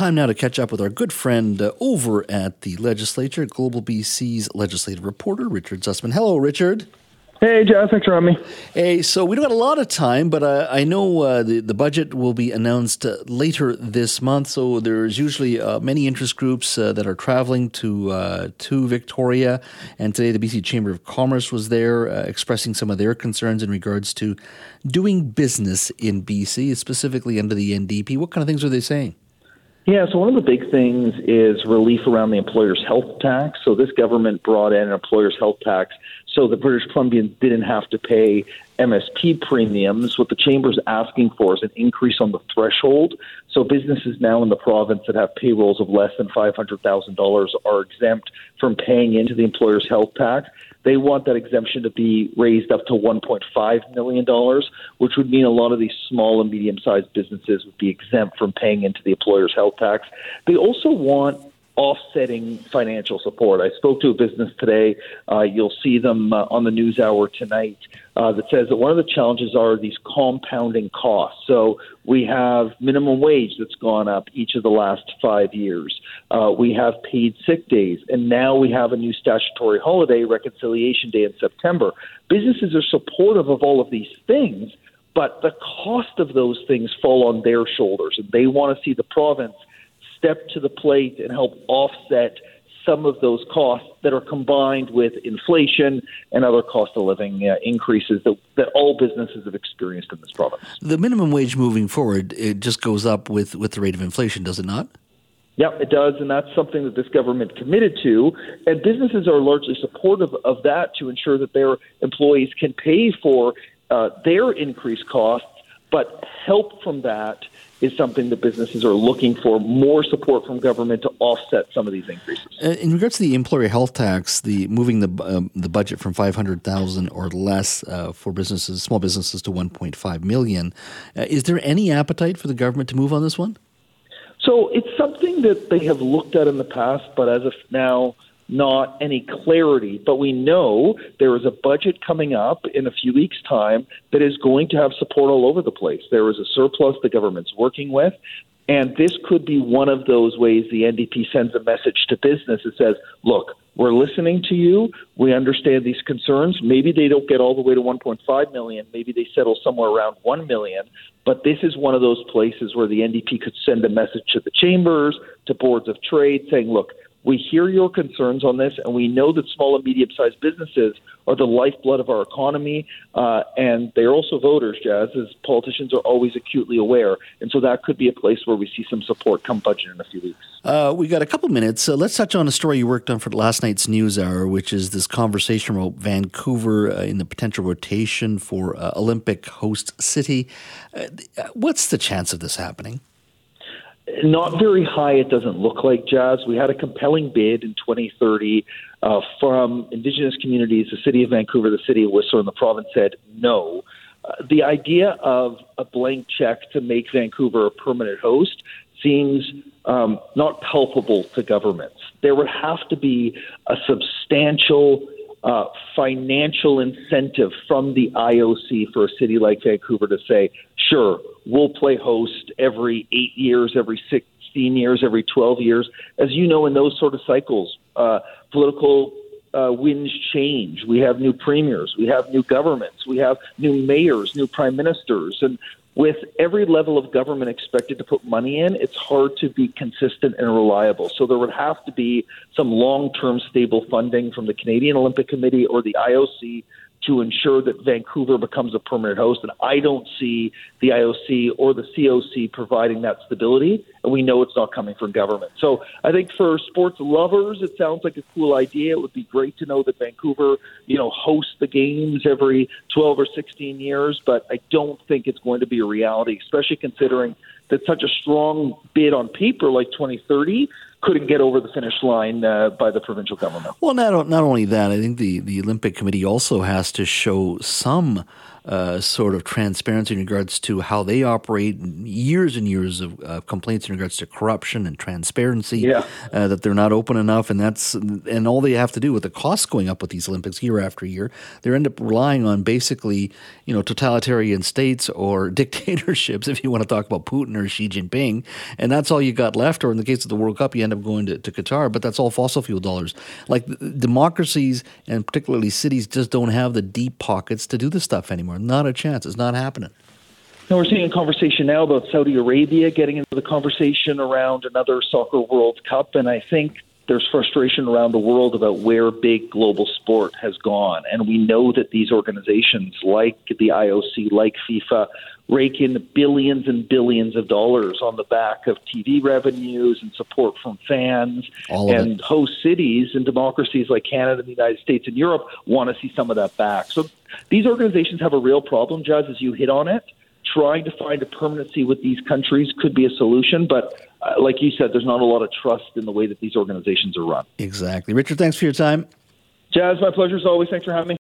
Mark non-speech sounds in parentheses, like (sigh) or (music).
time now to catch up with our good friend uh, over at the legislature, Global BC's legislative reporter, Richard Zussman. Hello, Richard. Hey, Jeff. thanks for having me. Hey, so we don't got a lot of time, but uh, I know uh, the, the budget will be announced uh, later this month. So there's usually uh, many interest groups uh, that are traveling to uh, to Victoria. And today, the BC Chamber of Commerce was there expressing some of their concerns in regards to doing business in BC, specifically under the NDP. What kind of things are they saying? Yeah, so one of the big things is relief around the employer's health tax. So this government brought in an employer's health tax so the British Columbians didn't have to pay MSP premiums. What the chamber's asking for is an increase on the threshold. So businesses now in the province that have payrolls of less than $500,000 are exempt from paying into the employer's health tax. They want that exemption to be raised up to $1.5 million, which would mean a lot of these small and medium sized businesses would be exempt from paying into the employer's health tax. They also want offsetting financial support. I spoke to a business today. Uh, you'll see them uh, on the news hour tonight uh, that says that one of the challenges are these compounding costs. So we have minimum wage that's gone up each of the last five years. Uh, we have paid sick days, and now we have a new statutory holiday, Reconciliation Day in September. Businesses are supportive of all of these things. But the cost of those things fall on their shoulders, and they want to see the province step to the plate and help offset some of those costs that are combined with inflation and other cost of living uh, increases that, that all businesses have experienced in this province. The minimum wage moving forward, it just goes up with, with the rate of inflation, does it not? Yeah, it does, and that's something that this government committed to. And businesses are largely supportive of that to ensure that their employees can pay for uh, their increased costs, but help from that is something that businesses are looking for more support from government to offset some of these increases. Uh, in regards to the employer health tax, the moving the um, the budget from five hundred thousand or less uh, for businesses, small businesses, to one point five million, uh, is there any appetite for the government to move on this one? So it's something that they have looked at in the past, but as of now not any clarity. But we know there is a budget coming up in a few weeks' time that is going to have support all over the place. There is a surplus the government's working with. And this could be one of those ways the NDP sends a message to business that says, look, we're listening to you. We understand these concerns. Maybe they don't get all the way to 1.5 million. Maybe they settle somewhere around 1 million. But this is one of those places where the NDP could send a message to the chambers, to boards of trade, saying, look, we hear your concerns on this, and we know that small and medium sized businesses are the lifeblood of our economy, uh, and they're also voters, Jas, as politicians are always acutely aware. And so that could be a place where we see some support come budget in a few weeks. Uh, we got a couple minutes. Uh, let's touch on a story you worked on for last night's news hour, which is this conversation about Vancouver uh, in the potential rotation for uh, Olympic host city. Uh, what's the chance of this happening? Not very high, it doesn't look like, Jas. We had a compelling bid in 2030 uh, from Indigenous communities. The city of Vancouver, the city of Whistler, and the province said no. Uh, the idea of a blank check to make Vancouver a permanent host seems um, not palpable to governments. There would have to be a substantial uh, financial incentive from the IOC for a city like Vancouver to say, sure, we'll play host every eight years, every 16 years, every 12 years. As you know, in those sort of cycles, uh, political uh, winds change. We have new premiers, we have new governments, we have new mayors, new prime ministers, and with every level of government expected to put money in, it's hard to be consistent and reliable. So there would have to be some long term stable funding from the Canadian Olympic Committee or the IOC to ensure that Vancouver becomes a permanent host. And I don't see the IOC or the COC providing that stability. And we know it's not coming from government. So I think for sports lovers, it sounds like a cool idea. It would be great to know that Vancouver, you know, hosts the games every 12 or 16 years. But I don't think it's going to be a reality, especially considering that such a strong bid on paper like 2030 couldn't get over the finish line uh, by the provincial government. Well, not not only that, I think the the Olympic Committee also has to show some uh, sort of transparency in regards to how they operate. Years and years of uh, complaints in regards to corruption and transparency. Yeah. Uh, that they're not open enough, and that's and all they have to do with the costs going up with these Olympics year after year, they end up relying on basically you know totalitarian states or (laughs) dictatorships, if you want to talk about Putin or Xi Jinping, and that's all you got left. Or in the case of the World Cup, you end up going to, to Qatar, but that's all fossil fuel dollars. Like democracies and particularly cities just don't have the deep pockets to do this stuff anymore. Not a chance. It's not happening. Now we're seeing a conversation now about Saudi Arabia getting into the conversation around another soccer World Cup, and I think there's frustration around the world about where big global sport has gone. And we know that these organizations like the IOC, like FIFA, rake in billions and billions of dollars on the back of TV revenues and support from fans. And it. host cities and democracies like Canada, the United States, and Europe want to see some of that back. So these organizations have a real problem, Jas, as you hit on it. Trying to find a permanency with these countries could be a solution, but uh, like you said, there's not a lot of trust in the way that these organizations are run. Exactly. Richard, thanks for your time. Jas, my pleasure as always. Thanks for having me.